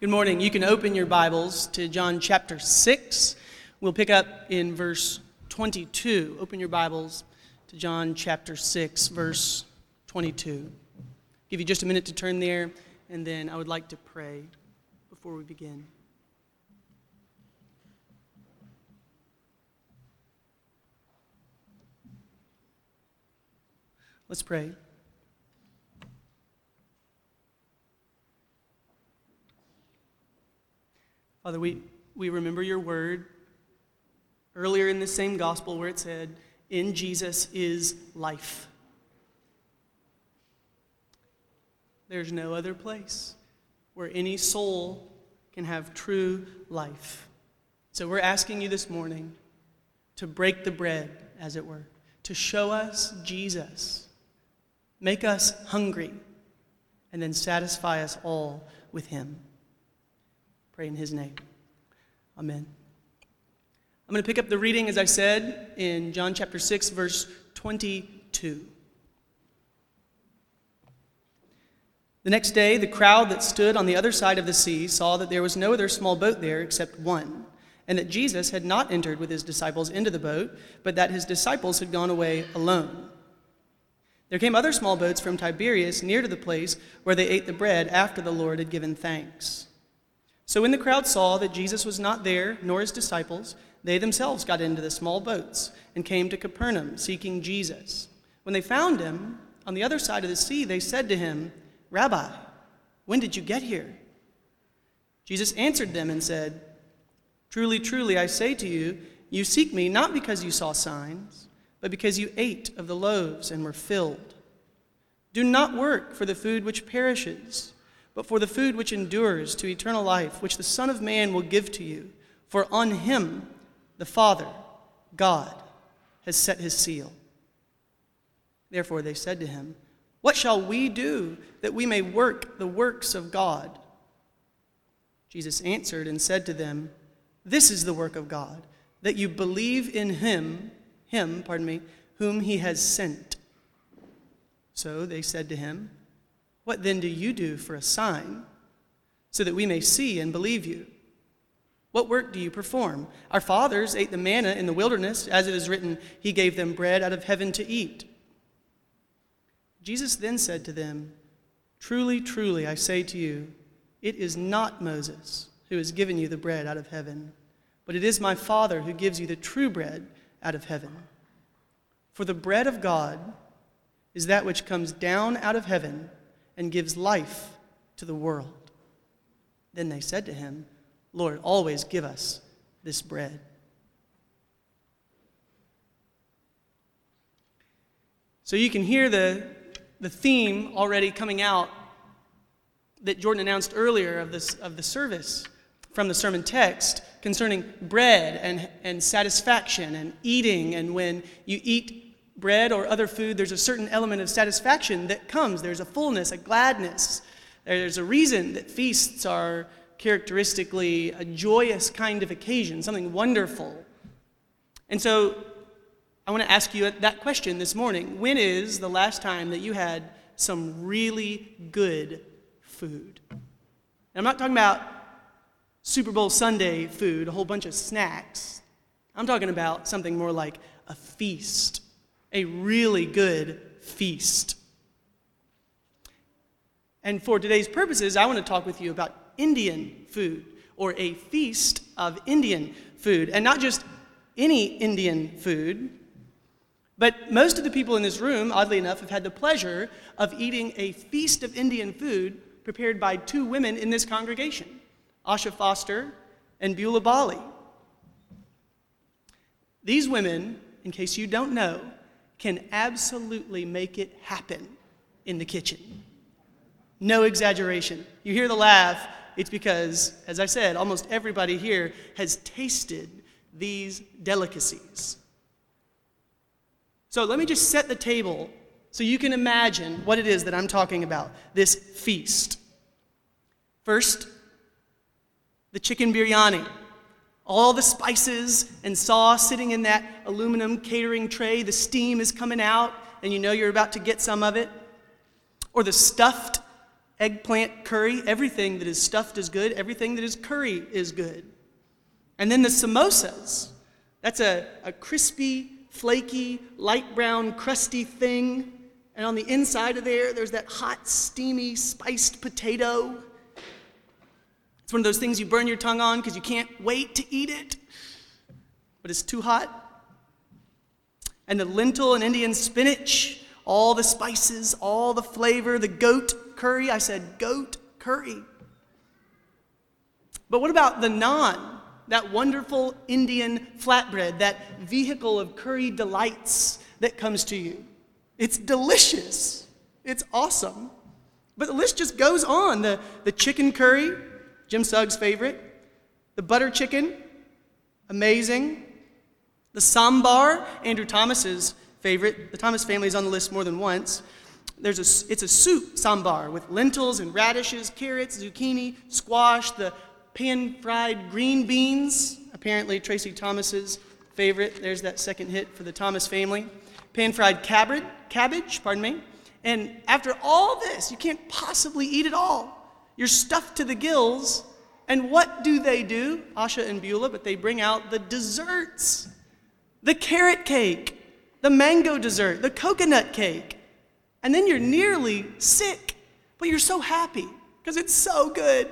Good morning. You can open your Bibles to John chapter 6. We'll pick up in verse 22. Open your Bibles to John chapter 6, verse 22. Give you just a minute to turn there, and then I would like to pray before we begin. Let's pray. Father, we, we remember your word earlier in the same gospel where it said, In Jesus is life. There's no other place where any soul can have true life. So we're asking you this morning to break the bread, as it were, to show us Jesus, make us hungry, and then satisfy us all with him. Pray in his name. Amen. I'm going to pick up the reading, as I said, in John chapter 6, verse 22. The next day, the crowd that stood on the other side of the sea saw that there was no other small boat there except one, and that Jesus had not entered with his disciples into the boat, but that his disciples had gone away alone. There came other small boats from Tiberias near to the place where they ate the bread after the Lord had given thanks. So when the crowd saw that Jesus was not there, nor his disciples, they themselves got into the small boats and came to Capernaum, seeking Jesus. When they found him on the other side of the sea, they said to him, Rabbi, when did you get here? Jesus answered them and said, Truly, truly, I say to you, you seek me not because you saw signs, but because you ate of the loaves and were filled. Do not work for the food which perishes but for the food which endures to eternal life, which the Son of Man will give to you. For on him the Father, God, has set his seal. Therefore they said to him, What shall we do that we may work the works of God? Jesus answered and said to them, This is the work of God, that you believe in him, him, pardon me, whom he has sent. So they said to him, what then do you do for a sign, so that we may see and believe you? What work do you perform? Our fathers ate the manna in the wilderness, as it is written, He gave them bread out of heaven to eat. Jesus then said to them, Truly, truly, I say to you, it is not Moses who has given you the bread out of heaven, but it is my Father who gives you the true bread out of heaven. For the bread of God is that which comes down out of heaven and gives life to the world. Then they said to him, Lord, always give us this bread. So you can hear the, the theme already coming out that Jordan announced earlier of, this, of the service from the sermon text concerning bread and, and satisfaction and eating. And when you eat bread or other food, there's a certain element of satisfaction that comes. There's a fullness, a gladness. There's a reason that feasts are characteristically a joyous kind of occasion, something wonderful. And so I want to ask you that question this morning. When is the last time that you had some really good food? And I'm not talking about Super Bowl Sunday food, a whole bunch of snacks. I'm talking about something more like a feast a really good feast. And for today's purposes, I want to talk with you about Indian food or a feast of Indian food. And not just any Indian food, but most of the people in this room, oddly enough, have had the pleasure of eating a feast of Indian food prepared by two women in this congregation, Asha Foster and Beulah Bali. These women, in case you don't know, can absolutely make it happen in the kitchen. No exaggeration. You hear the laugh, it's because, as I said, almost everybody here has tasted these delicacies. So let me just set the table so you can imagine what it is that I'm talking about this feast. First, the chicken biryani all the spices and sauce sitting in that aluminum catering tray. The steam is coming out, and you know you're about to get some of it. Or the stuffed eggplant curry. Everything that is stuffed is good, everything that is curry is good. And then the samosas. That's a, a crispy, flaky, light brown, crusty thing. And on the inside of there, there's that hot, steamy, spiced potato. It's one of those things you burn your tongue on because you can't wait to eat it, but it's too hot. And the lentil and Indian spinach, all the spices, all the flavor, the goat curry. I said goat curry. But what about the naan? That wonderful Indian flatbread, that vehicle of curry delights that comes to you. It's delicious. It's awesome. But the list just goes on. The, the chicken curry, Jim Suggs' favorite. The butter chicken, amazing. The sambar, Andrew Thomas's favorite. The Thomas family is on the list more than once. There's a, it's a soup sambar with lentils and radishes, carrots, zucchini, squash, the pan fried green beans, apparently Tracy Thomas's favorite. There's that second hit for the Thomas family. Pan fried cabbage, cabbage, pardon me. And after all this, you can't possibly eat it all. You're stuffed to the gills. And what do they do? Asha and Beulah, but they bring out the desserts the carrot cake, the mango dessert, the coconut cake. And then you're nearly sick, but you're so happy because it's so good.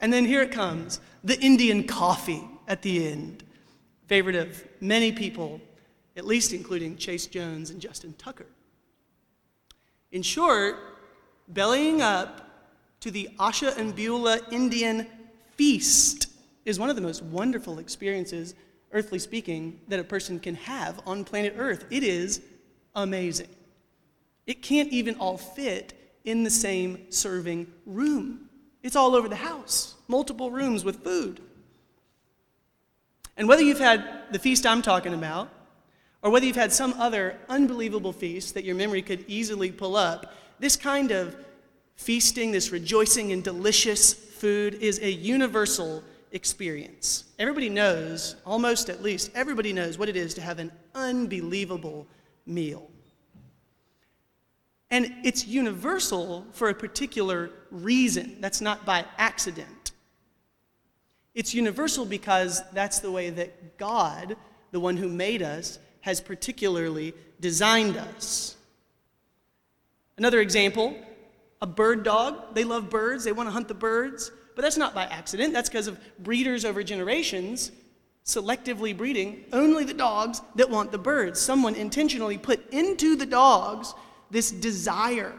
And then here it comes the Indian coffee at the end. Favorite of many people, at least including Chase Jones and Justin Tucker. In short, bellying up to the Asha and Beulah Indian feast is one of the most wonderful experiences, earthly speaking, that a person can have on planet Earth. It is amazing. It can't even all fit in the same serving room. It's all over the house, multiple rooms with food. And whether you've had the feast I'm talking about, or whether you've had some other unbelievable feast that your memory could easily pull up, this kind of feasting, this rejoicing in delicious food, is a universal experience. Everybody knows, almost at least, everybody knows what it is to have an unbelievable meal. And it's universal for a particular reason. That's not by accident. It's universal because that's the way that God, the one who made us, has particularly designed us. Another example a bird dog. They love birds, they want to hunt the birds, but that's not by accident. That's because of breeders over generations selectively breeding only the dogs that want the birds. Someone intentionally put into the dogs this desire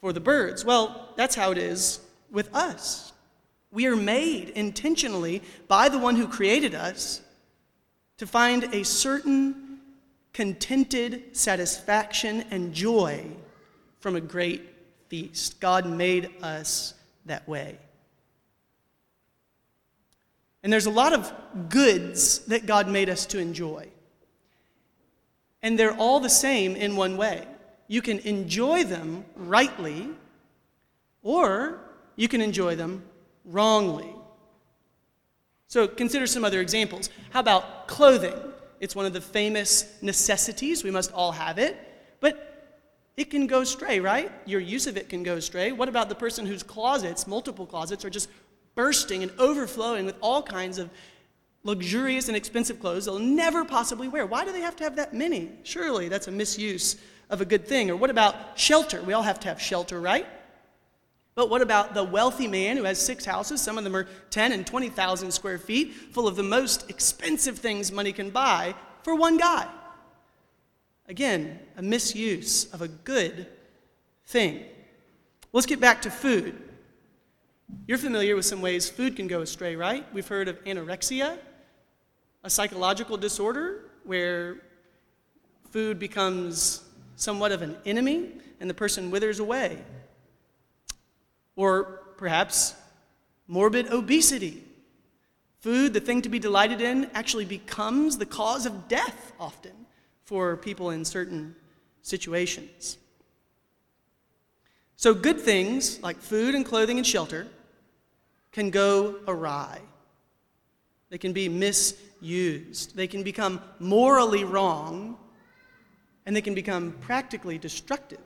for the birds. Well, that's how it is with us. We are made intentionally by the one who created us to find a certain contented satisfaction and joy from a great feast. God made us that way. And there's a lot of goods that God made us to enjoy. And they're all the same in one way you can enjoy them rightly, or you can enjoy them wrongly. So consider some other examples. How about clothing? It's one of the famous necessities. We must all have it. But it can go stray, right? Your use of it can go stray. What about the person whose closets, multiple closets, are just bursting and overflowing with all kinds of luxurious and expensive clothes they'll never possibly wear? Why do they have to have that many? Surely that's a misuse of a good thing. Or what about shelter? We all have to have shelter, right? But what about the wealthy man who has six houses? Some of them are 10 and 20,000 square feet, full of the most expensive things money can buy for one guy. Again, a misuse of a good thing. Let's get back to food. You're familiar with some ways food can go astray, right? We've heard of anorexia, a psychological disorder where food becomes somewhat of an enemy and the person withers away. Or perhaps morbid obesity. Food, the thing to be delighted in, actually becomes the cause of death often for people in certain situations. So, good things like food and clothing and shelter can go awry. They can be misused. They can become morally wrong and they can become practically destructive.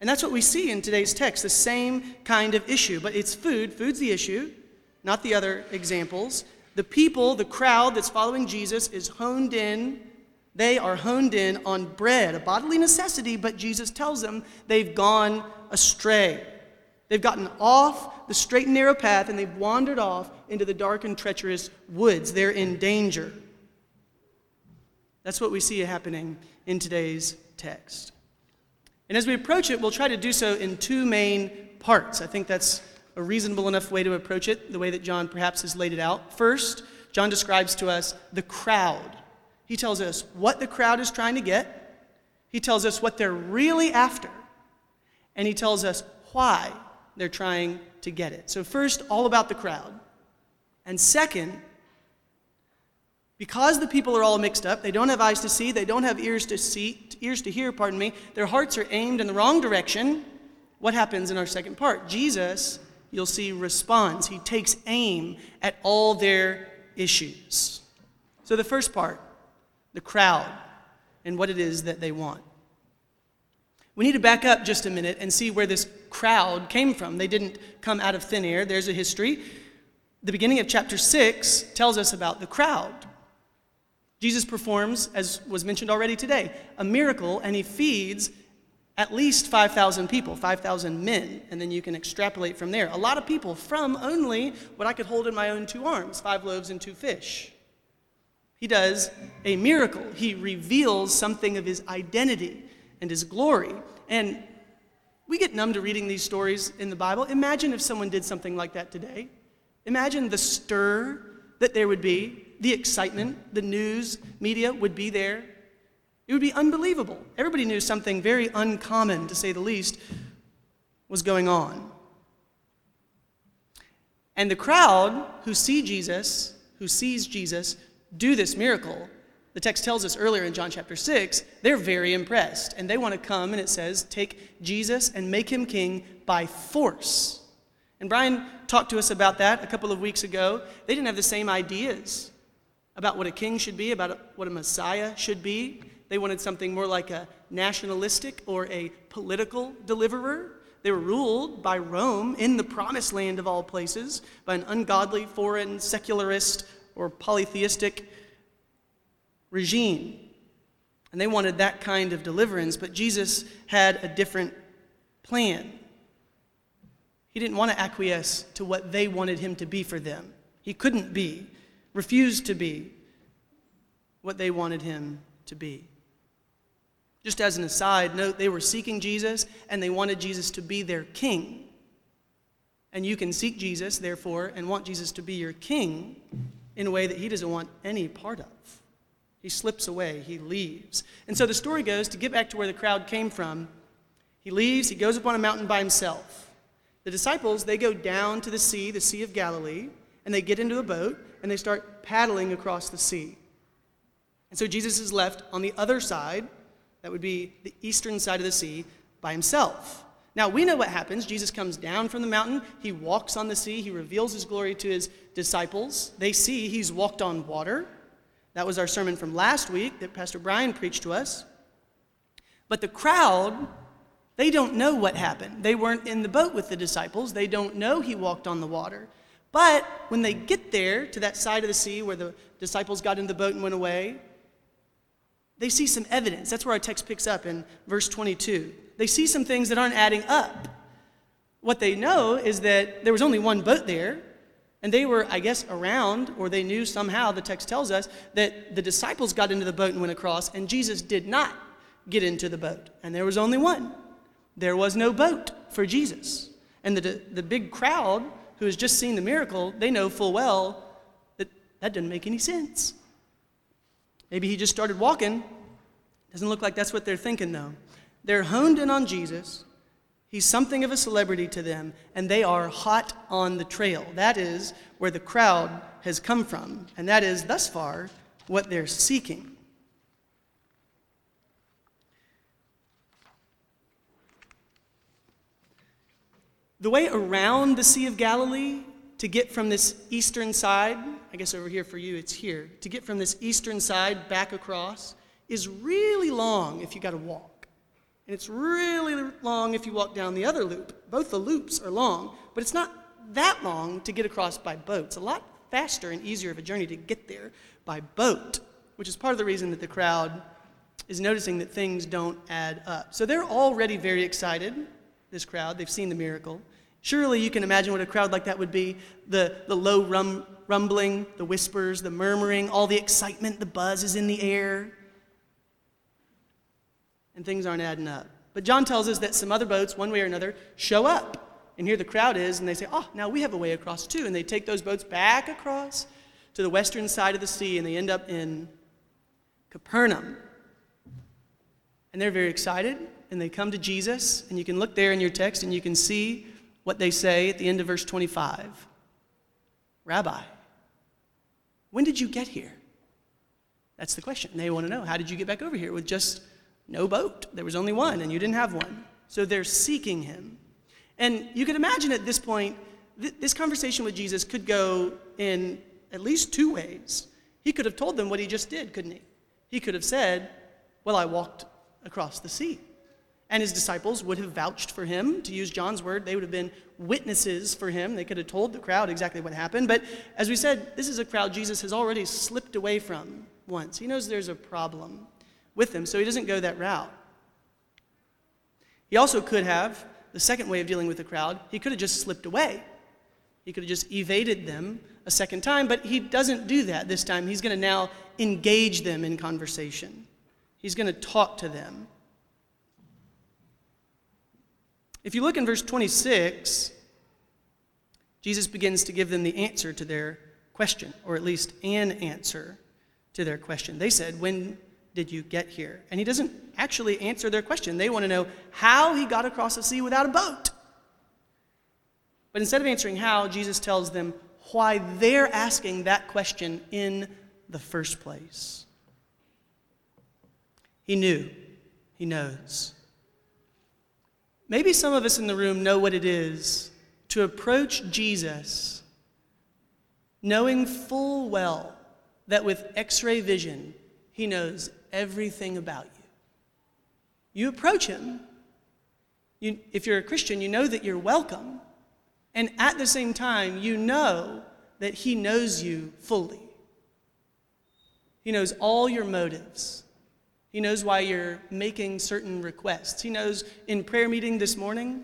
And that's what we see in today's text, the same kind of issue. But it's food. Food's the issue, not the other examples. The people, the crowd that's following Jesus is honed in. They are honed in on bread, a bodily necessity, but Jesus tells them they've gone astray. They've gotten off the straight and narrow path and they've wandered off into the dark and treacherous woods. They're in danger. That's what we see happening in today's text. And as we approach it, we'll try to do so in two main parts. I think that's a reasonable enough way to approach it, the way that John perhaps has laid it out. First, John describes to us the crowd. He tells us what the crowd is trying to get, he tells us what they're really after, and he tells us why they're trying to get it. So, first, all about the crowd. And second, because the people are all mixed up, they don't have eyes to see, they don't have ears to see, ears to hear, pardon me, their hearts are aimed in the wrong direction. What happens in our second part? Jesus, you'll see, responds. He takes aim at all their issues. So the first part, the crowd and what it is that they want. We need to back up just a minute and see where this crowd came from. They didn't come out of thin air. There's a history. The beginning of chapter 6 tells us about the crowd. Jesus performs, as was mentioned already today, a miracle, and he feeds at least 5,000 people, 5,000 men, and then you can extrapolate from there. A lot of people from only what I could hold in my own two arms five loaves and two fish. He does a miracle. He reveals something of his identity and his glory. And we get numb to reading these stories in the Bible. Imagine if someone did something like that today. Imagine the stir that there would be, the excitement, the news media would be there. It would be unbelievable. Everybody knew something very uncommon, to say the least, was going on. And the crowd who see Jesus, who sees Jesus do this miracle, the text tells us earlier in John chapter 6, they're very impressed. And they want to come, and it says, take Jesus and make him king by force. And Brian talked to us about that a couple of weeks ago. They didn't have the same ideas about what a king should be, about what a Messiah should be. They wanted something more like a nationalistic or a political deliverer. They were ruled by Rome in the promised land of all places, by an ungodly, foreign, secularist, or polytheistic regime. And they wanted that kind of deliverance, but Jesus had a different plan. He didn't want to acquiesce to what they wanted him to be for them. He couldn't be, refused to be what they wanted him to be. Just as an aside, note they were seeking Jesus and they wanted Jesus to be their king. And you can seek Jesus, therefore, and want Jesus to be your king in a way that he doesn't want any part of. He slips away, he leaves. And so the story goes to get back to where the crowd came from. He leaves, he goes up on a mountain by himself. The disciples, they go down to the sea, the Sea of Galilee, and they get into a boat and they start paddling across the sea. And so Jesus is left on the other side, that would be the eastern side of the sea, by himself. Now, we know what happens. Jesus comes down from the mountain, he walks on the sea, he reveals his glory to his disciples. They see he's walked on water. That was our sermon from last week that Pastor Brian preached to us. But the crowd, they don't know what happened. They weren't in the boat with the disciples, they don't know he walked on the water. But when they get there to that side of the sea where the disciples got in the boat and went away, they see some evidence. That's where our text picks up in verse 22. They see some things that aren't adding up. What they know is that there was only one boat there, and they were, I guess, around, or they knew somehow, the text tells us, that the disciples got into the boat and went across, and Jesus did not get into the boat. And there was only one. There was no boat for Jesus. And the, the big crowd who has just seen the miracle, they know full well that that doesn't make any sense. Maybe he just started walking. Doesn't look like that's what they're thinking, though. They're honed in on Jesus. He's something of a celebrity to them, and they are hot on the trail. That is where the crowd has come from, and that is, thus far, what they're seeking. The way around the Sea of Galilee to get from this eastern side, I guess over here for you it's here, to get from this eastern side back across is really long if you got to walk. And it's really long if you walk down the other loop. Both the loops are long, but it's not that long to get across by boat. It's a lot faster and easier of a journey to get there by boat, which is part of the reason that the crowd is noticing that things don't add up. So they're already very excited, this crowd. They've seen the miracle. Surely you can imagine what a crowd like that would be the, the low rum, rumbling, the whispers, the murmuring, all the excitement, the buzz is in the air. And things aren't adding up. But John tells us that some other boats, one way or another, show up. And here the crowd is, and they say, Oh, now we have a way across too. And they take those boats back across to the western side of the sea, and they end up in Capernaum. And they're very excited, and they come to Jesus. And you can look there in your text, and you can see what they say at the end of verse 25 Rabbi, when did you get here? That's the question. They want to know how did you get back over here with just no boat? There was only one, and you didn't have one. So they're seeking him. And you could imagine at this point, th- this conversation with Jesus could go in at least two ways. He could have told them what he just did, couldn't he? He could have said, Well, I walked across the sea. And his disciples would have vouched for him. To use John's word, they would have been witnesses for him. They could have told the crowd exactly what happened. But as we said, this is a crowd Jesus has already slipped away from once. He knows there's a problem with them, so he doesn't go that route. He also could have, the second way of dealing with the crowd, he could have just slipped away. He could have just evaded them a second time, but he doesn't do that this time. He's going to now engage them in conversation, he's going to talk to them. If you look in verse 26, Jesus begins to give them the answer to their question, or at least an answer to their question. They said, When did you get here? And he doesn't actually answer their question. They want to know how he got across the sea without a boat. But instead of answering how, Jesus tells them why they're asking that question in the first place. He knew, he knows. Maybe some of us in the room know what it is to approach Jesus knowing full well that with x ray vision, he knows everything about you. You approach him. You, if you're a Christian, you know that you're welcome. And at the same time, you know that he knows you fully. He knows all your motives. He knows why you're making certain requests. He knows in prayer meeting this morning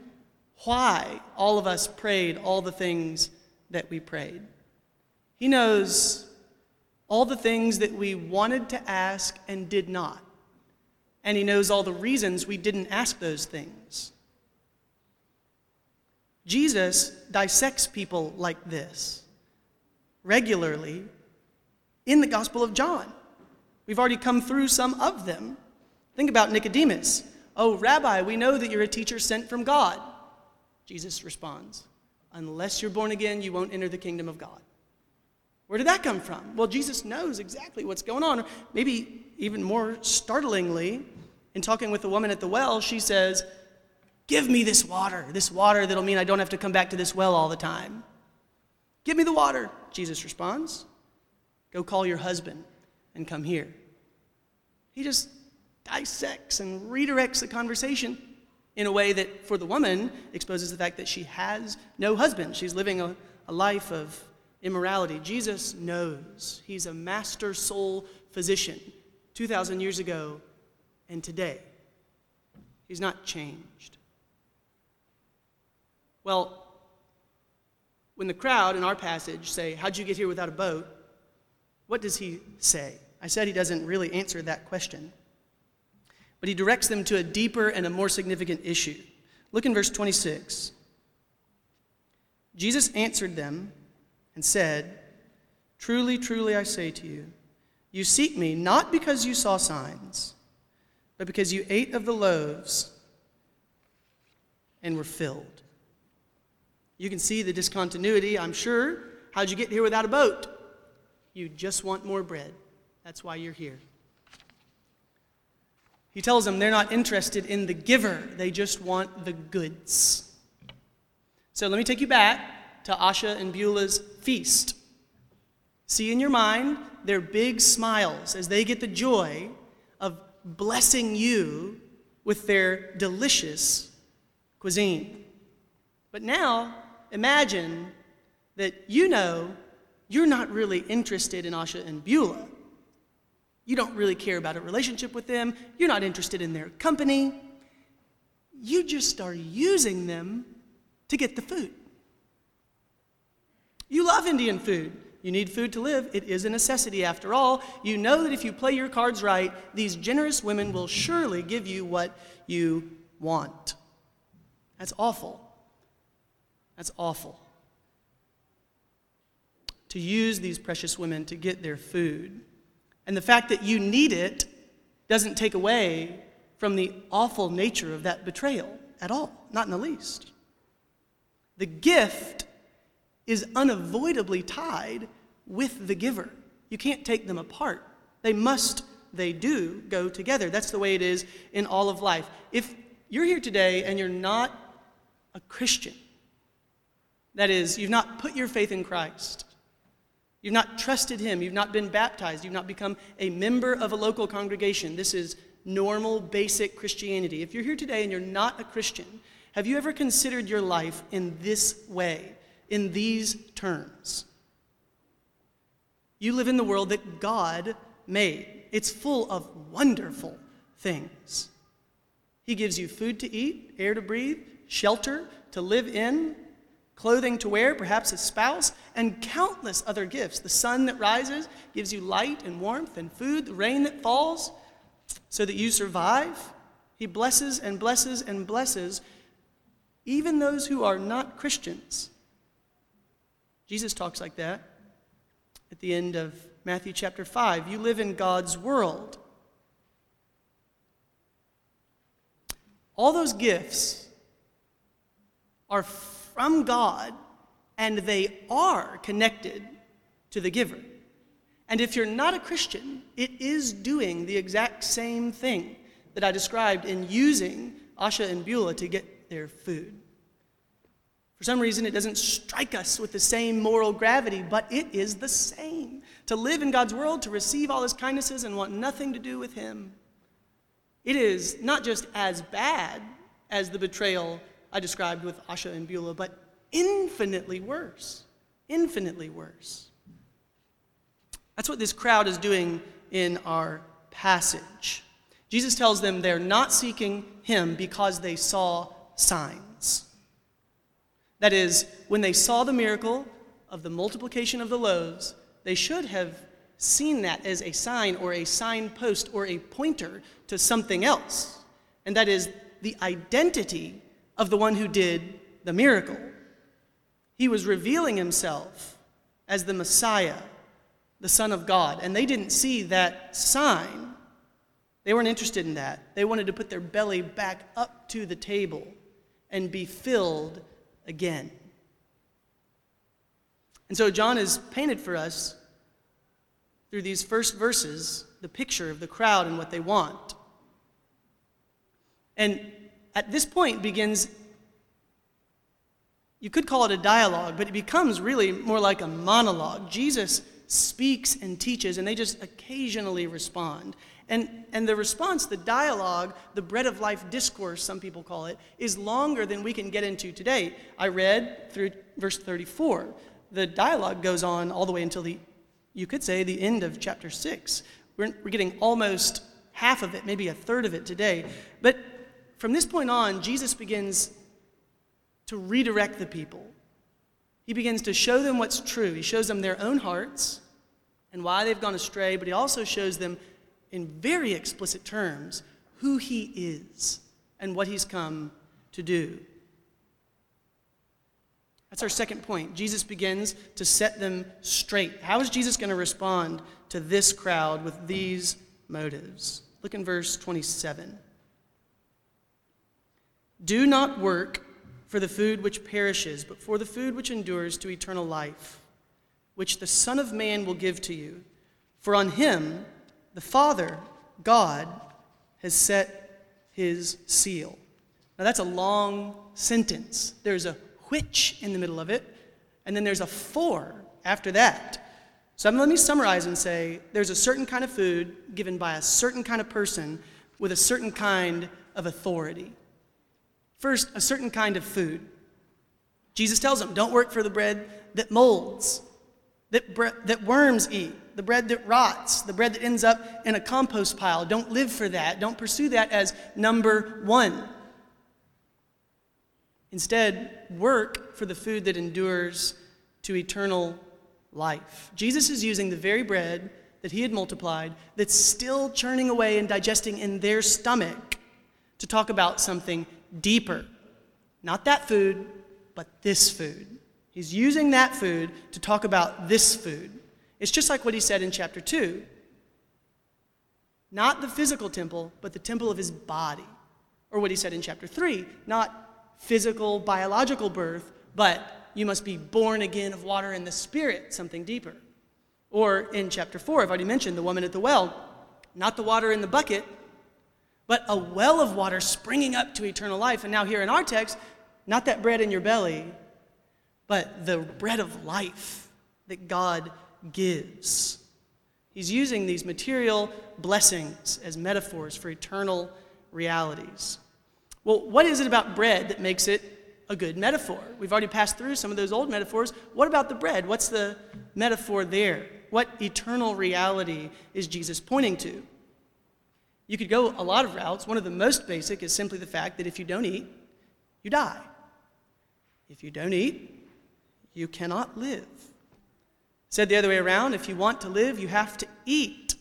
why all of us prayed all the things that we prayed. He knows all the things that we wanted to ask and did not. And He knows all the reasons we didn't ask those things. Jesus dissects people like this regularly in the Gospel of John. We've already come through some of them. Think about Nicodemus. Oh, Rabbi, we know that you're a teacher sent from God. Jesus responds, Unless you're born again, you won't enter the kingdom of God. Where did that come from? Well, Jesus knows exactly what's going on. Maybe even more startlingly, in talking with the woman at the well, she says, Give me this water, this water that'll mean I don't have to come back to this well all the time. Give me the water. Jesus responds, Go call your husband and come here. He just dissects and redirects the conversation in a way that, for the woman, exposes the fact that she has no husband. She's living a, a life of immorality. Jesus knows. He's a master soul physician 2,000 years ago and today. He's not changed. Well, when the crowd in our passage say, How'd you get here without a boat? What does he say? I said he doesn't really answer that question. But he directs them to a deeper and a more significant issue. Look in verse 26. Jesus answered them and said, Truly, truly, I say to you, you seek me not because you saw signs, but because you ate of the loaves and were filled. You can see the discontinuity, I'm sure. How'd you get here without a boat? You just want more bread. That's why you're here. He tells them they're not interested in the giver, they just want the goods. So let me take you back to Asha and Beulah's feast. See in your mind their big smiles as they get the joy of blessing you with their delicious cuisine. But now, imagine that you know you're not really interested in Asha and Beulah. You don't really care about a relationship with them. You're not interested in their company. You just are using them to get the food. You love Indian food. You need food to live. It is a necessity after all. You know that if you play your cards right, these generous women will surely give you what you want. That's awful. That's awful. To use these precious women to get their food. And the fact that you need it doesn't take away from the awful nature of that betrayal at all, not in the least. The gift is unavoidably tied with the giver. You can't take them apart. They must, they do go together. That's the way it is in all of life. If you're here today and you're not a Christian, that is, you've not put your faith in Christ, you've not trusted Him, you've not been baptized, you've not become a member of a local congregation, this is normal, basic Christianity. If you're here today and you're not a Christian, have you ever considered your life in this way? In these terms You live in the world that God made, it's full of wonderful things. He gives you food to eat, air to breathe, shelter to live in, clothing to wear, perhaps a spouse, and countless other gifts. The sun that rises gives you light and warmth and food, the rain that falls so that you survive. He blesses and blesses and blesses even those who are not Christians. Jesus talks like that at the end of Matthew chapter 5. You live in God's world. All those gifts are from God and they are connected to the giver. And if you're not a Christian, it is doing the exact same thing that I described in using Asha and Beulah to get their food. For some reason, it doesn't strike us with the same moral gravity, but it is the same. To live in God's world, to receive all his kindnesses and want nothing to do with him. It is not just as bad as the betrayal I described with Asha and Beulah, but infinitely worse. Infinitely worse. That's what this crowd is doing in our passage. Jesus tells them they're not seeking him because they saw signs. That is, when they saw the miracle of the multiplication of the loaves, they should have seen that as a sign or a signpost or a pointer to something else. And that is the identity of the one who did the miracle. He was revealing himself as the Messiah, the Son of God. And they didn't see that sign. They weren't interested in that. They wanted to put their belly back up to the table and be filled again. And so John has painted for us through these first verses the picture of the crowd and what they want. And at this point begins, you could call it a dialogue, but it becomes really more like a monologue. Jesus speaks and teaches, and they just occasionally respond. And, and the response, the dialogue, the bread of life discourse, some people call it, is longer than we can get into today. I read through verse 34. The dialogue goes on all the way until the, you could say, the end of chapter 6. We're, we're getting almost half of it, maybe a third of it today. But from this point on, Jesus begins to redirect the people. He begins to show them what's true. He shows them their own hearts and why they've gone astray, but he also shows them in very explicit terms who he is and what he's come to do. That's our second point. Jesus begins to set them straight. How is Jesus going to respond to this crowd with these motives? Look in verse 27. Do not work for the food which perishes, but for the food which endures to eternal life, which the Son of Man will give to you. For on him the Father, God, has set his seal. Now that's a long sentence. There's a which in the middle of it, and then there's a for after that. So let me summarize and say there's a certain kind of food given by a certain kind of person with a certain kind of authority. First, a certain kind of food. Jesus tells them, don't work for the bread that molds, that, bre- that worms eat, the bread that rots, the bread that ends up in a compost pile. Don't live for that. Don't pursue that as number one. Instead, work for the food that endures to eternal life. Jesus is using the very bread that he had multiplied that's still churning away and digesting in their stomach to talk about something deeper. Not that food, but this food. He's using that food to talk about this food. It's just like what he said in chapter 2 not the physical temple, but the temple of his body. Or what he said in chapter 3 not physical, biological birth, but you must be born again of water and the Spirit, something deeper. Or in chapter 4, I've already mentioned the woman at the well, not the water in the bucket, but a well of water springing up to eternal life. And now, here in our text, not that bread in your belly, but the bread of life that God gives. He's using these material blessings as metaphors for eternal realities. Well, what is it about bread that makes it a good metaphor? We've already passed through some of those old metaphors. What about the bread? What's the metaphor there? What eternal reality is Jesus pointing to? You could go a lot of routes. One of the most basic is simply the fact that if you don't eat, you die. If you don't eat, you cannot live. Said the other way around, if you want to live, you have to eat.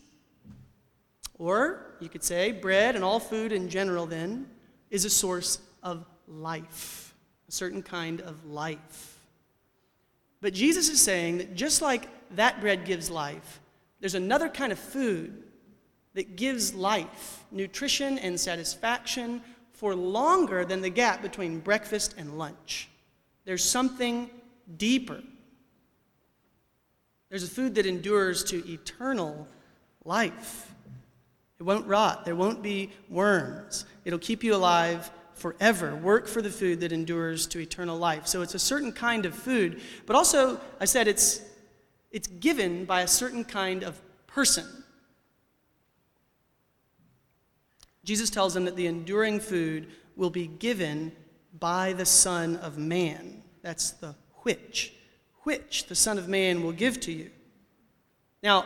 Or you could say bread and all food in general, then, is a source of life, a certain kind of life. But Jesus is saying that just like that bread gives life, there's another kind of food that gives life, nutrition, and satisfaction for longer than the gap between breakfast and lunch. There's something deeper. There's a food that endures to eternal life. It won't rot, there won't be worms. It'll keep you alive forever. Work for the food that endures to eternal life. So it's a certain kind of food, but also, I said, it's, it's given by a certain kind of person. Jesus tells them that the enduring food will be given by the Son of Man. That's the which which the Son of Man will give to you. Now,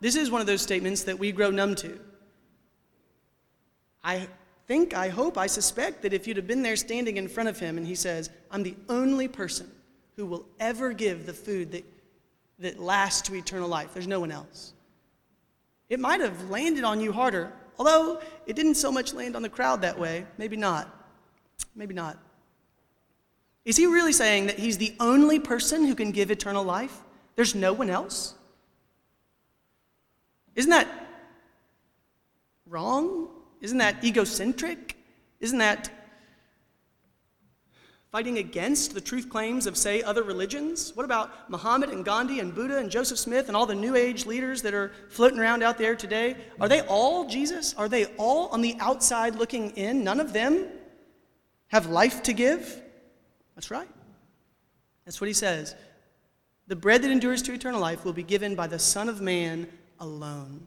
this is one of those statements that we grow numb to. I think, I hope, I suspect that if you'd have been there standing in front of him and he says, I'm the only person who will ever give the food that, that lasts to eternal life, there's no one else. It might have landed on you harder, although it didn't so much land on the crowd that way. Maybe not. Maybe not. Is he really saying that he's the only person who can give eternal life? There's no one else? Isn't that wrong? Isn't that egocentric? Isn't that fighting against the truth claims of, say, other religions? What about Muhammad and Gandhi and Buddha and Joseph Smith and all the New Age leaders that are floating around out there today? Are they all Jesus? Are they all on the outside looking in? None of them have life to give? That's right. That's what he says. The bread that endures to eternal life will be given by the Son of Man alone.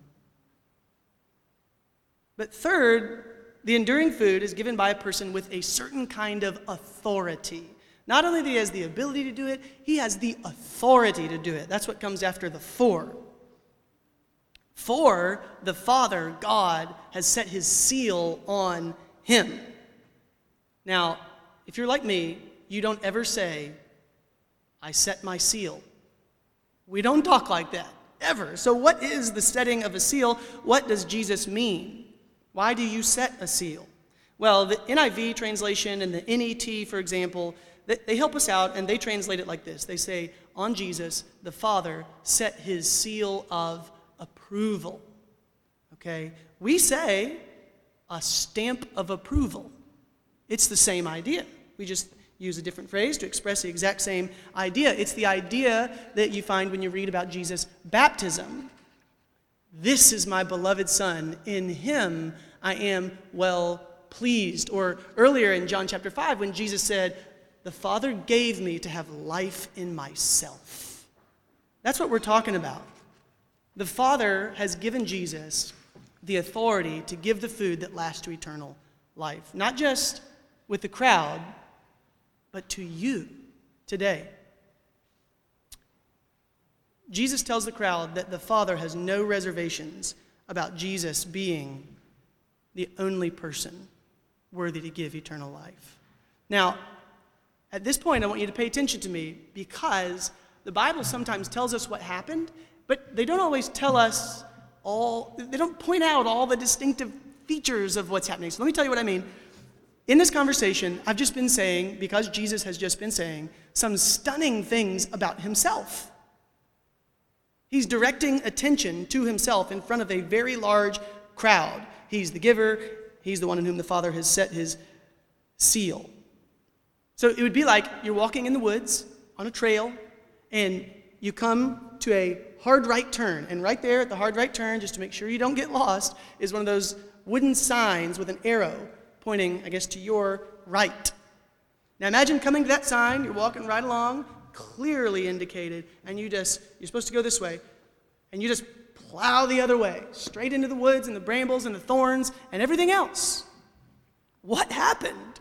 But third, the enduring food is given by a person with a certain kind of authority. Not only that he has the ability to do it, he has the authority to do it. That's what comes after the for. For the Father, God, has set his seal on him. Now, if you're like me, you don't ever say, I set my seal. We don't talk like that, ever. So, what is the setting of a seal? What does Jesus mean? Why do you set a seal? Well, the NIV translation and the NET, for example, they help us out and they translate it like this They say, On Jesus, the Father set his seal of approval. Okay? We say a stamp of approval. It's the same idea. We just use a different phrase to express the exact same idea. It's the idea that you find when you read about Jesus' baptism. This is my beloved Son. In him I am well pleased. Or earlier in John chapter 5, when Jesus said, The Father gave me to have life in myself. That's what we're talking about. The Father has given Jesus the authority to give the food that lasts to eternal life. Not just with the crowd, but to you today. Jesus tells the crowd that the Father has no reservations about Jesus being the only person worthy to give eternal life. Now, at this point, I want you to pay attention to me because the Bible sometimes tells us what happened, but they don't always tell us all, they don't point out all the distinctive features of what's happening. So let me tell you what I mean. In this conversation, I've just been saying, because Jesus has just been saying, some stunning things about himself. He's directing attention to himself in front of a very large crowd. He's the giver, he's the one in whom the Father has set his seal. So it would be like you're walking in the woods on a trail, and you come to a hard right turn. And right there at the hard right turn, just to make sure you don't get lost, is one of those wooden signs with an arrow pointing, I guess, to your right. Now imagine coming to that sign, you're walking right along, clearly indicated, and you just, you're supposed to go this way, and you just plow the other way, straight into the woods and the brambles and the thorns and everything else. What happened?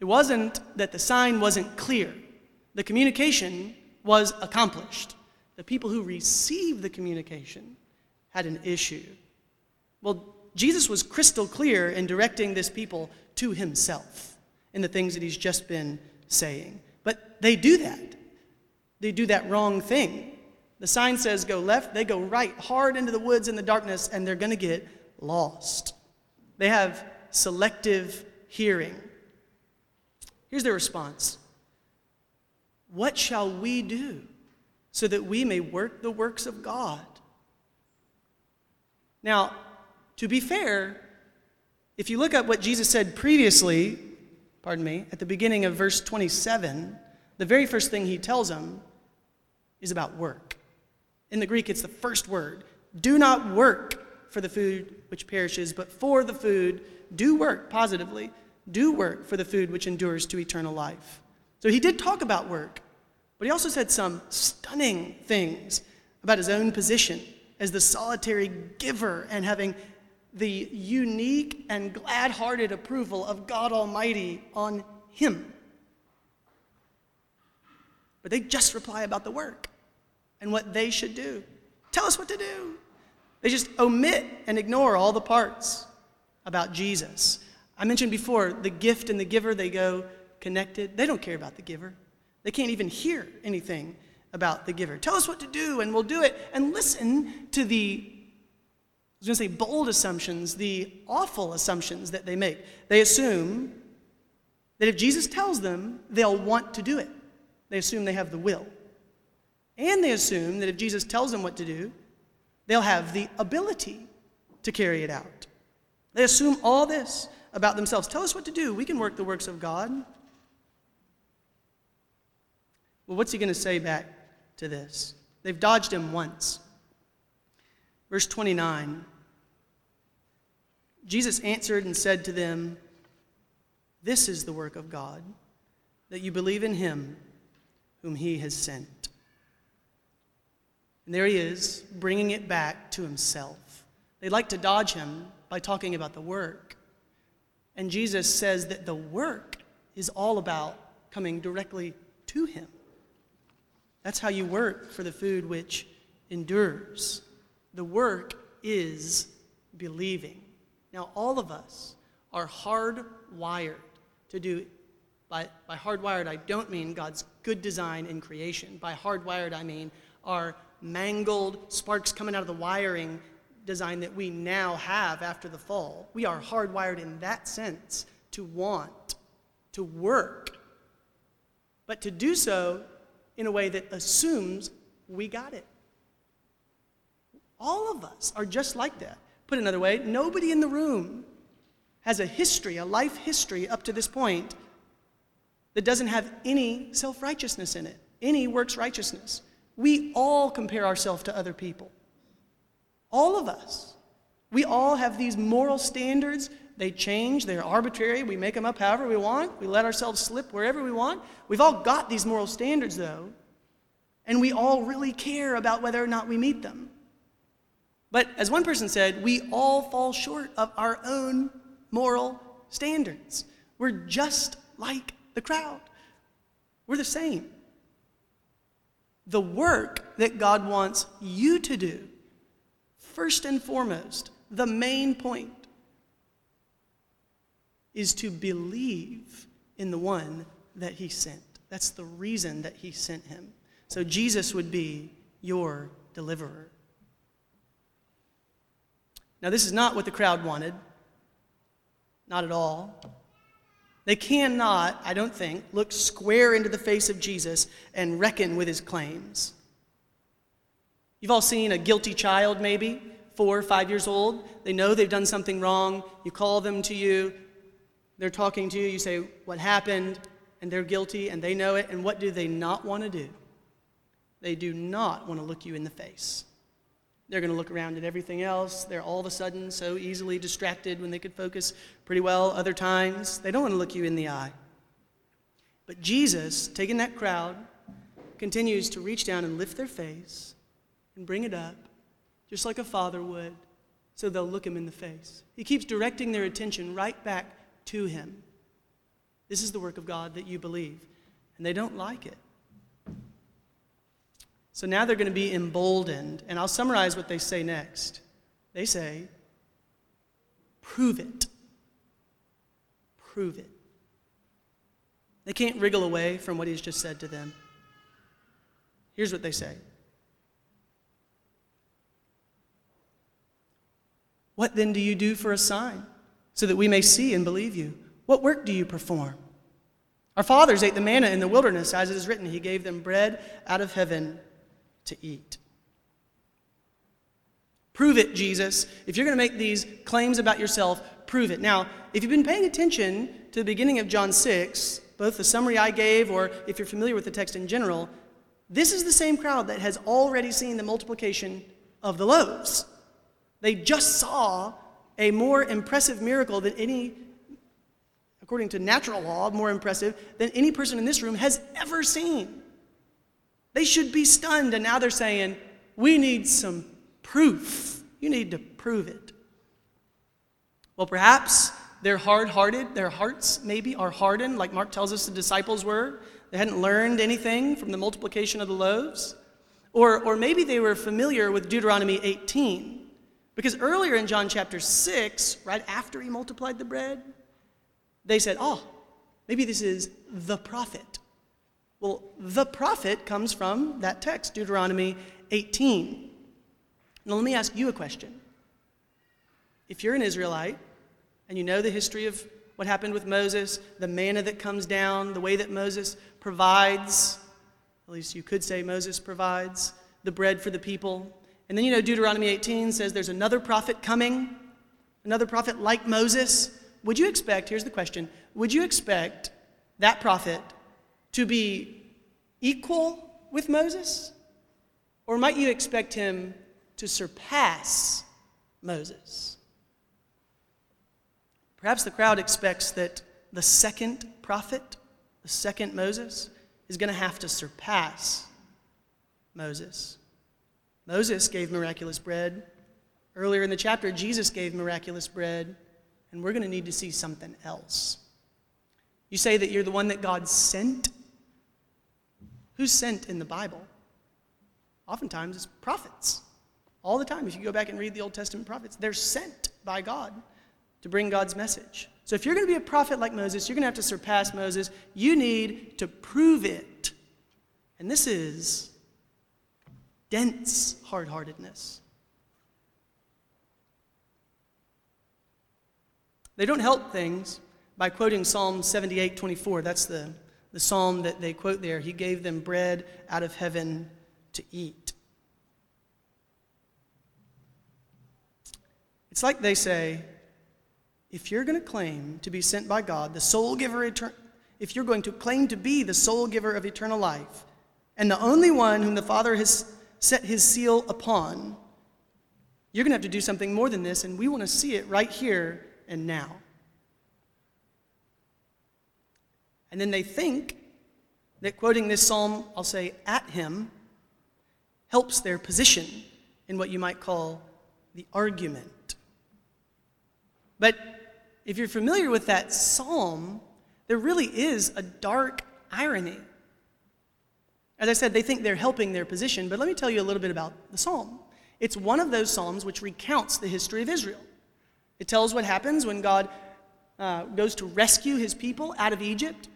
It wasn't that the sign wasn't clear, the communication was accomplished. The people who received the communication had an issue. Well, Jesus was crystal clear in directing this people to himself in the things that he's just been saying. But they do that. They do that wrong thing. The sign says go left, they go right, hard into the woods in the darkness, and they're going to get lost. They have selective hearing. Here's their response What shall we do so that we may work the works of God? Now, to be fair, if you look at what Jesus said previously, pardon me, at the beginning of verse 27, the very first thing he tells them is about work. In the Greek, it's the first word. Do not work for the food which perishes, but for the food, do work positively. Do work for the food which endures to eternal life. So he did talk about work, but he also said some stunning things about his own position as the solitary giver and having the unique and glad hearted approval of God Almighty on him. But they just reply about the work and what they should do. Tell us what to do. They just omit and ignore all the parts about Jesus. I mentioned before the gift and the giver, they go connected. They don't care about the giver, they can't even hear anything about the giver. Tell us what to do, and we'll do it. And listen to the I was going to say bold assumptions, the awful assumptions that they make. They assume that if Jesus tells them, they'll want to do it. They assume they have the will. And they assume that if Jesus tells them what to do, they'll have the ability to carry it out. They assume all this about themselves. Tell us what to do. We can work the works of God. Well, what's he going to say back to this? They've dodged him once. Verse 29 Jesus answered and said to them, This is the work of God, that you believe in him whom he has sent. And there he is, bringing it back to himself. They like to dodge him by talking about the work. And Jesus says that the work is all about coming directly to him. That's how you work for the food which endures. The work is believing. Now, all of us are hardwired to do, by, by hardwired, I don't mean God's good design in creation. By hardwired, I mean our mangled sparks coming out of the wiring design that we now have after the fall. We are hardwired in that sense to want, to work, but to do so in a way that assumes we got it. All of us are just like that. Put another way, nobody in the room has a history, a life history up to this point that doesn't have any self righteousness in it, any works righteousness. We all compare ourselves to other people. All of us. We all have these moral standards. They change, they're arbitrary. We make them up however we want. We let ourselves slip wherever we want. We've all got these moral standards, though, and we all really care about whether or not we meet them. But as one person said, we all fall short of our own moral standards. We're just like the crowd. We're the same. The work that God wants you to do, first and foremost, the main point, is to believe in the one that He sent. That's the reason that He sent Him. So Jesus would be your deliverer. Now, this is not what the crowd wanted. Not at all. They cannot, I don't think, look square into the face of Jesus and reckon with his claims. You've all seen a guilty child, maybe, four or five years old. They know they've done something wrong. You call them to you. They're talking to you. You say, What happened? And they're guilty and they know it. And what do they not want to do? They do not want to look you in the face. They're going to look around at everything else. They're all of a sudden so easily distracted when they could focus pretty well other times. They don't want to look you in the eye. But Jesus, taking that crowd, continues to reach down and lift their face and bring it up, just like a father would, so they'll look him in the face. He keeps directing their attention right back to him. This is the work of God that you believe. And they don't like it. So now they're going to be emboldened. And I'll summarize what they say next. They say, prove it. Prove it. They can't wriggle away from what he's just said to them. Here's what they say What then do you do for a sign, so that we may see and believe you? What work do you perform? Our fathers ate the manna in the wilderness, as it is written, He gave them bread out of heaven to eat. Prove it, Jesus. If you're going to make these claims about yourself, prove it. Now, if you've been paying attention to the beginning of John 6, both the summary I gave or if you're familiar with the text in general, this is the same crowd that has already seen the multiplication of the loaves. They just saw a more impressive miracle than any, according to natural law, more impressive than any person in this room has ever seen. They should be stunned, and now they're saying, We need some proof. You need to prove it. Well, perhaps they're hard hearted. Their hearts, maybe, are hardened, like Mark tells us the disciples were. They hadn't learned anything from the multiplication of the loaves. Or, or maybe they were familiar with Deuteronomy 18. Because earlier in John chapter 6, right after he multiplied the bread, they said, Oh, maybe this is the prophet. Well, the prophet comes from that text, Deuteronomy 18. Now, let me ask you a question. If you're an Israelite and you know the history of what happened with Moses, the manna that comes down, the way that Moses provides, at least you could say Moses provides the bread for the people. And then you know Deuteronomy 18 says there's another prophet coming, another prophet like Moses. Would you expect, here's the question, would you expect that prophet to be equal with Moses? Or might you expect him to surpass Moses? Perhaps the crowd expects that the second prophet, the second Moses, is going to have to surpass Moses. Moses gave miraculous bread. Earlier in the chapter, Jesus gave miraculous bread, and we're going to need to see something else. You say that you're the one that God sent Who's sent in the Bible? Oftentimes it's prophets. All the time, if you go back and read the Old Testament prophets, they're sent by God to bring God's message. So if you're going to be a prophet like Moses, you're going to have to surpass Moses. You need to prove it. And this is dense hard heartedness. They don't help things by quoting Psalm 78 24. That's the the psalm that they quote there, He gave them bread out of heaven to eat. It's like they say, if you're going to claim to be sent by God, the sole giver, eternal, if you're going to claim to be the sole giver of eternal life, and the only one whom the Father has set his seal upon, you're going to have to do something more than this, and we want to see it right here and now. And then they think that quoting this psalm, I'll say, at him, helps their position in what you might call the argument. But if you're familiar with that psalm, there really is a dark irony. As I said, they think they're helping their position, but let me tell you a little bit about the psalm. It's one of those psalms which recounts the history of Israel. It tells what happens when God uh, goes to rescue his people out of Egypt.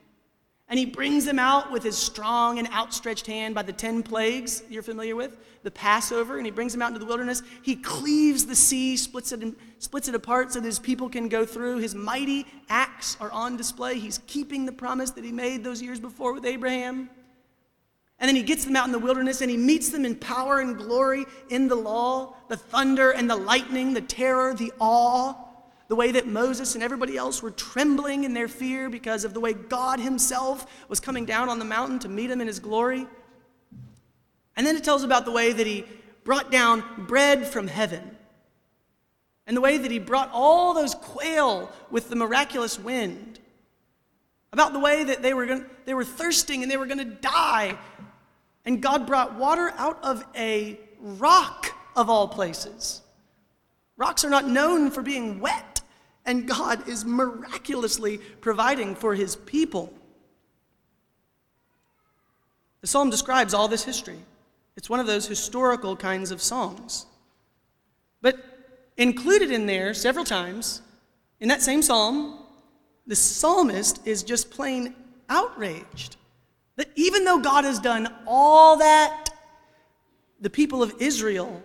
And he brings them out with his strong and outstretched hand by the 10 plagues you're familiar with, the Passover, and he brings them out into the wilderness. He cleaves the sea, splits it, in, splits it apart so that his people can go through. His mighty acts are on display. He's keeping the promise that he made those years before with Abraham. And then he gets them out in the wilderness and he meets them in power and glory in the law, the thunder and the lightning, the terror, the awe the way that Moses and everybody else were trembling in their fear because of the way God Himself was coming down on the mountain to meet Him in His glory. And then it tells about the way that He brought down bread from heaven, and the way that He brought all those quail with the miraculous wind, about the way that they were, going they were thirsting and they were going to die, and God brought water out of a rock of all places. Rocks are not known for being wet and God is miraculously providing for his people. The psalm describes all this history. It's one of those historical kinds of songs. But included in there several times, in that same psalm, the psalmist is just plain outraged that even though God has done all that, the people of Israel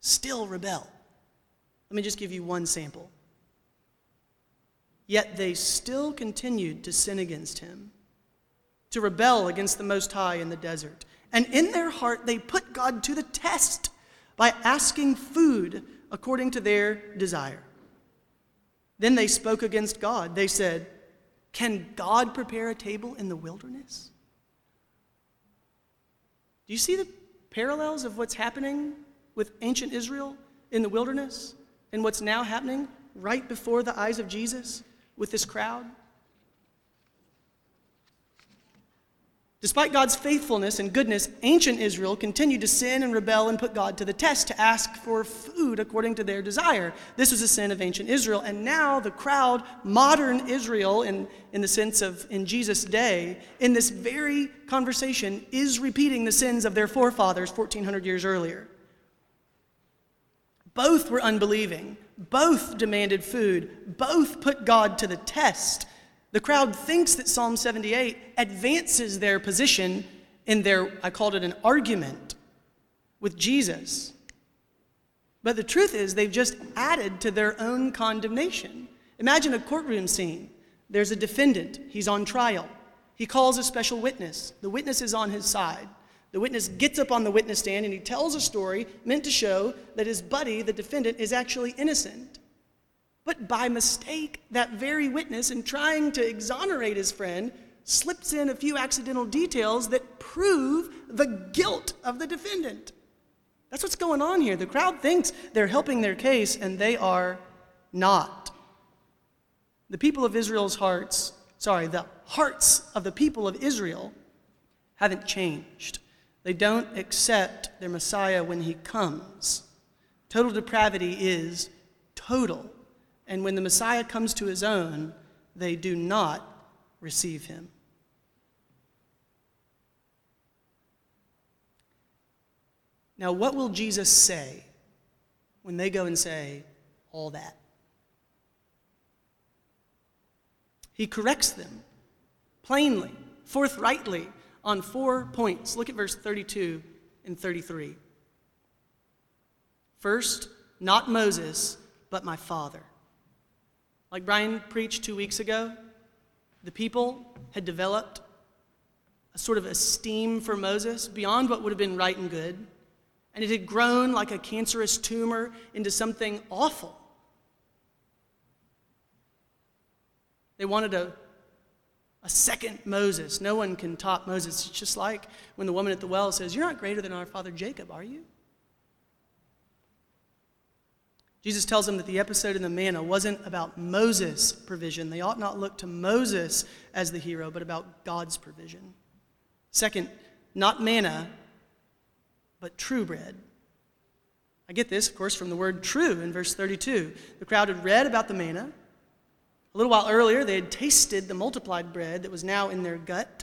still rebel. Let me just give you one sample. Yet they still continued to sin against him, to rebel against the Most High in the desert. And in their heart, they put God to the test by asking food according to their desire. Then they spoke against God. They said, Can God prepare a table in the wilderness? Do you see the parallels of what's happening with ancient Israel in the wilderness and what's now happening right before the eyes of Jesus? With this crowd? Despite God's faithfulness and goodness, ancient Israel continued to sin and rebel and put God to the test to ask for food according to their desire. This was a sin of ancient Israel. And now the crowd, modern Israel, in, in the sense of in Jesus' day, in this very conversation, is repeating the sins of their forefathers 1,400 years earlier. Both were unbelieving. Both demanded food. Both put God to the test. The crowd thinks that Psalm 78 advances their position in their, I called it an argument with Jesus. But the truth is, they've just added to their own condemnation. Imagine a courtroom scene. There's a defendant, he's on trial. He calls a special witness. The witness is on his side. The witness gets up on the witness stand and he tells a story meant to show that his buddy, the defendant, is actually innocent. But by mistake, that very witness, in trying to exonerate his friend, slips in a few accidental details that prove the guilt of the defendant. That's what's going on here. The crowd thinks they're helping their case, and they are not. The people of Israel's hearts, sorry, the hearts of the people of Israel haven't changed. They don't accept their Messiah when he comes. Total depravity is total. And when the Messiah comes to his own, they do not receive him. Now, what will Jesus say when they go and say all that? He corrects them plainly, forthrightly, on four points. Look at verse 32 and 33. First, not Moses, but my father. Like Brian preached two weeks ago, the people had developed a sort of esteem for Moses beyond what would have been right and good, and it had grown like a cancerous tumor into something awful. They wanted a a second Moses. No one can top Moses. It's just like when the woman at the well says, You're not greater than our father Jacob, are you? Jesus tells them that the episode in the manna wasn't about Moses' provision. They ought not look to Moses as the hero, but about God's provision. Second, not manna, but true bread. I get this, of course, from the word true in verse 32. The crowd had read about the manna, A little while earlier, they had tasted the multiplied bread that was now in their gut.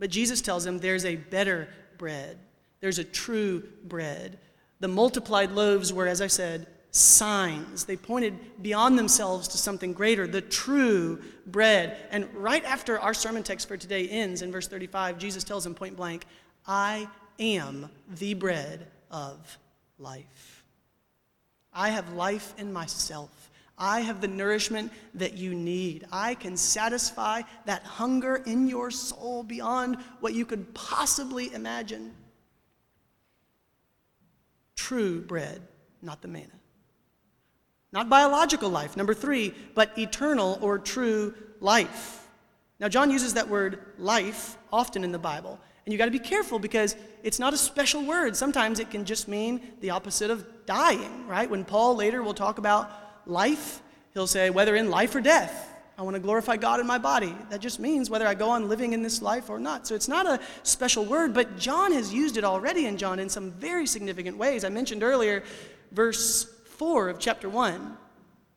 But Jesus tells them there's a better bread, there's a true bread. The multiplied loaves were, as I said, signs. They pointed beyond themselves to something greater, the true bread. And right after our sermon text for today ends in verse 35, Jesus tells them point blank, I am the bread of life. I have life in myself. I have the nourishment that you need. I can satisfy that hunger in your soul beyond what you could possibly imagine. True bread, not the manna. Not biological life, number three, but eternal or true life. Now, John uses that word life often in the Bible. And you got to be careful because it's not a special word. Sometimes it can just mean the opposite of dying, right? When Paul later will talk about life, he'll say, whether in life or death, I want to glorify God in my body. That just means whether I go on living in this life or not. So it's not a special word, but John has used it already in John in some very significant ways. I mentioned earlier verse 4 of chapter 1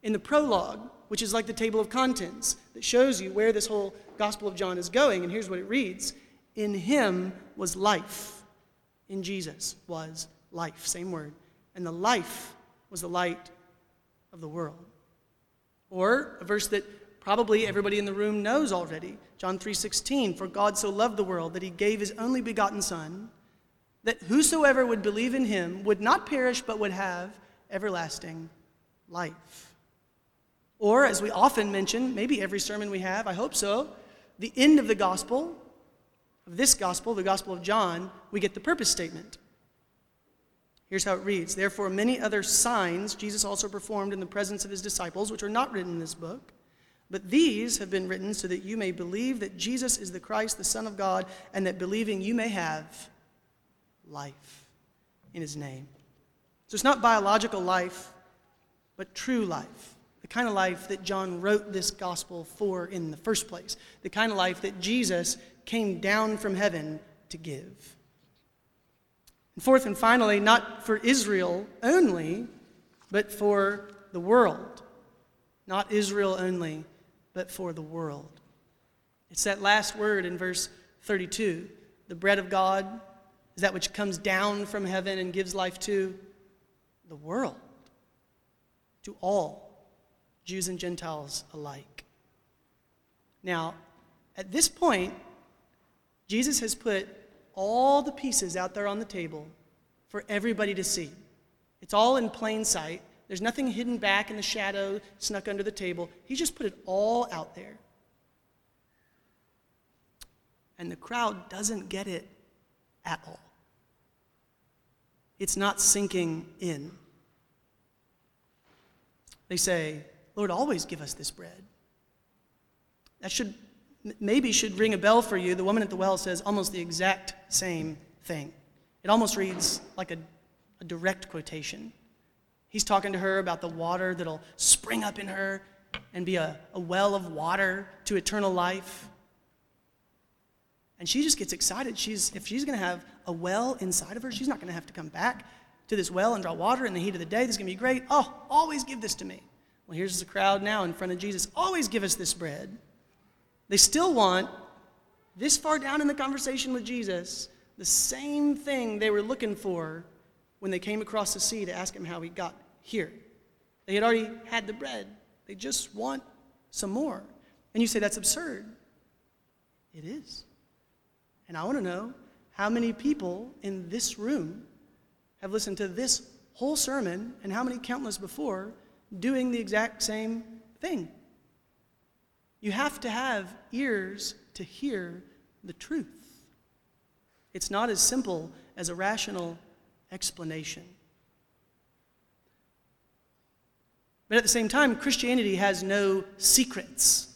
in the prologue, which is like the table of contents that shows you where this whole Gospel of John is going. And here's what it reads In him was life. In Jesus was life. Same word. And the life was the light of the world. Or a verse that probably everybody in the room knows already. John 3:16, for God so loved the world that he gave his only begotten son that whosoever would believe in him would not perish but would have everlasting life. Or as we often mention, maybe every sermon we have, I hope so, the end of the gospel of this gospel, the gospel of John, we get the purpose statement. Here's how it reads Therefore, many other signs Jesus also performed in the presence of his disciples, which are not written in this book. But these have been written so that you may believe that Jesus is the Christ, the Son of God, and that believing you may have life in his name. So it's not biological life, but true life. The kind of life that John wrote this gospel for in the first place. The kind of life that Jesus came down from heaven to give. And fourth and finally, not for Israel only, but for the world. Not Israel only, but for the world. It's that last word in verse 32 the bread of God is that which comes down from heaven and gives life to the world, to all, Jews and Gentiles alike. Now, at this point, Jesus has put all the pieces out there on the table for everybody to see. It's all in plain sight. There's nothing hidden back in the shadow, snuck under the table. He just put it all out there. And the crowd doesn't get it at all. It's not sinking in. They say, Lord, always give us this bread. That should maybe should ring a bell for you. The woman at the well says almost the exact same thing. It almost reads like a, a direct quotation. He's talking to her about the water that'll spring up in her and be a, a well of water to eternal life. And she just gets excited. She's, if she's going to have a well inside of her, she's not going to have to come back to this well and draw water in the heat of the day. This is going to be great. Oh, always give this to me. Well, here's the crowd now in front of Jesus. Always give us this bread. They still want, this far down in the conversation with Jesus, the same thing they were looking for when they came across the sea to ask him how he got here. They had already had the bread, they just want some more. And you say that's absurd. It is. And I want to know how many people in this room have listened to this whole sermon and how many countless before doing the exact same thing. You have to have ears to hear the truth. It's not as simple as a rational explanation. But at the same time, Christianity has no secrets.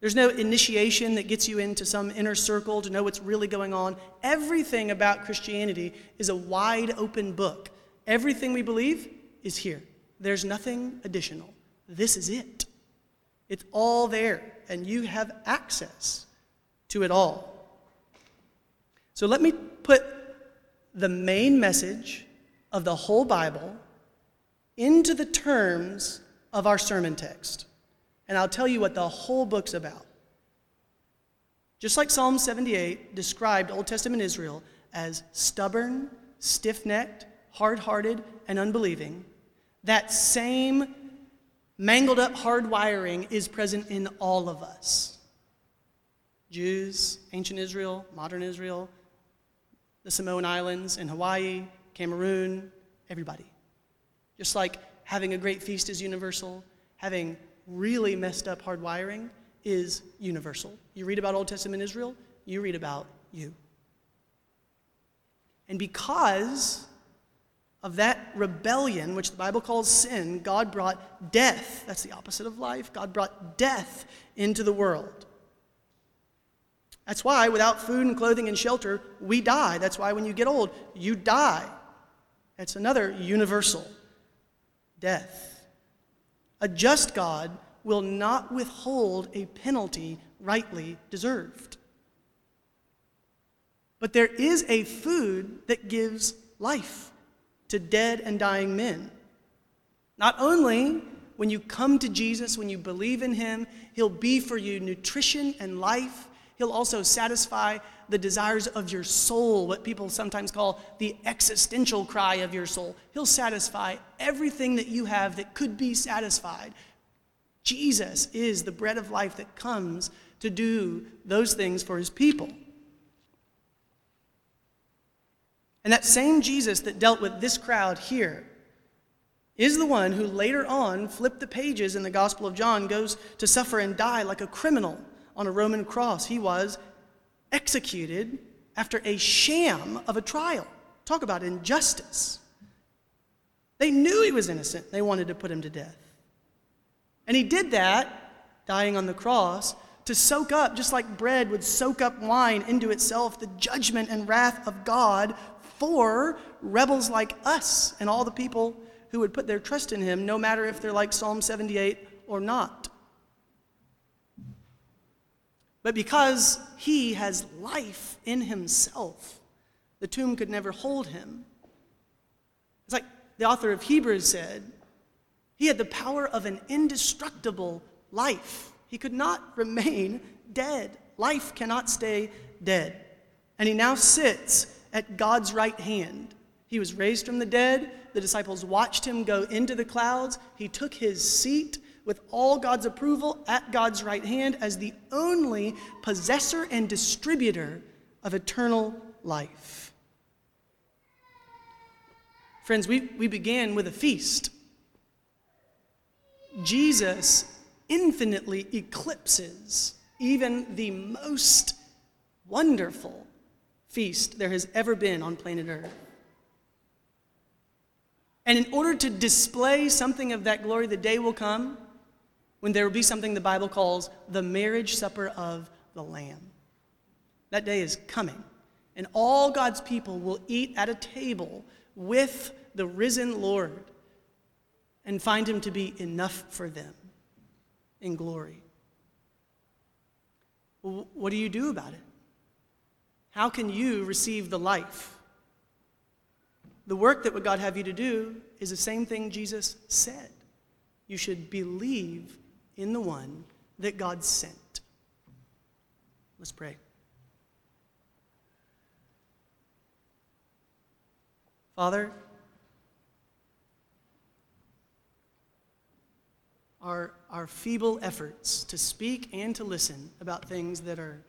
There's no initiation that gets you into some inner circle to know what's really going on. Everything about Christianity is a wide open book. Everything we believe is here. There's nothing additional. This is it. It's all there, and you have access to it all. So let me put the main message of the whole Bible into the terms of our sermon text. And I'll tell you what the whole book's about. Just like Psalm 78 described Old Testament Israel as stubborn, stiff necked, hard hearted, and unbelieving, that same mangled up hard wiring is present in all of us Jews, ancient Israel, modern Israel, the Samoan Islands, in Hawaii, Cameroon, everybody. Just like having a great feast is universal, having really messed up hard wiring is universal. You read about Old Testament Israel, you read about you. And because of that rebellion, which the Bible calls sin, God brought death. That's the opposite of life. God brought death into the world. That's why without food and clothing and shelter, we die. That's why when you get old, you die. That's another universal death. A just God will not withhold a penalty rightly deserved. But there is a food that gives life to dead and dying men. Not only when you come to Jesus, when you believe in Him, He'll be for you nutrition and life. He'll also satisfy the desires of your soul, what people sometimes call the existential cry of your soul. He'll satisfy everything that you have that could be satisfied. Jesus is the bread of life that comes to do those things for His people. And that same Jesus that dealt with this crowd here is the one who later on flipped the pages in the Gospel of John, goes to suffer and die like a criminal on a Roman cross. He was executed after a sham of a trial. Talk about injustice. They knew he was innocent, they wanted to put him to death. And he did that, dying on the cross, to soak up, just like bread would soak up wine into itself, the judgment and wrath of God for rebels like us and all the people who would put their trust in him, no matter if they're like Psalm 78 or not. But because he has life in himself, the tomb could never hold him. It's like the author of Hebrews said he had the power of an indestructible life. He could not remain dead. Life cannot stay dead. And he now sits at God's right hand. He was raised from the dead. The disciples watched him go into the clouds. He took his seat with all God's approval at God's right hand as the only possessor and distributor of eternal life. Friends, we, we began with a feast. Jesus infinitely eclipses even the most wonderful feast there has ever been on planet Earth. And in order to display something of that glory, the day will come when there will be something the Bible calls the marriage supper of the Lamb. That day is coming, and all God's people will eat at a table with the risen Lord and find him to be enough for them in glory. What do you do about it? How can you receive the life? The work that would God have you to do is the same thing Jesus said. You should believe in the one that God sent. Let's pray. Father, our, our feeble efforts to speak and to listen about things that are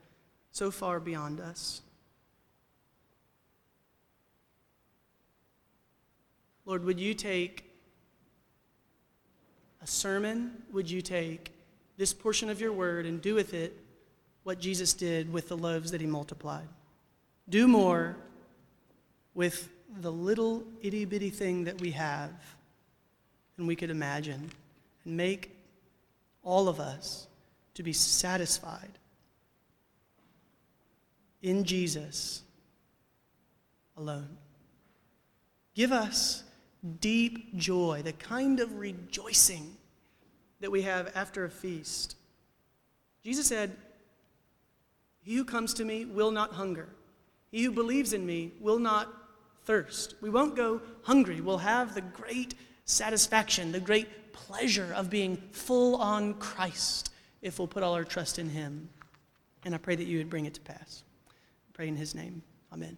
so far beyond us. Lord, would you take a sermon? Would you take this portion of your word and do with it what Jesus did with the loaves that he multiplied? Do more with the little itty bitty thing that we have than we could imagine and make all of us to be satisfied in Jesus alone. Give us deep joy, the kind of rejoicing that we have after a feast. Jesus said, He who comes to me will not hunger. He who believes in me will not thirst. We won't go hungry. We'll have the great satisfaction, the great pleasure of being full on Christ if we'll put all our trust in Him. And I pray that you would bring it to pass. I pray in His name. Amen.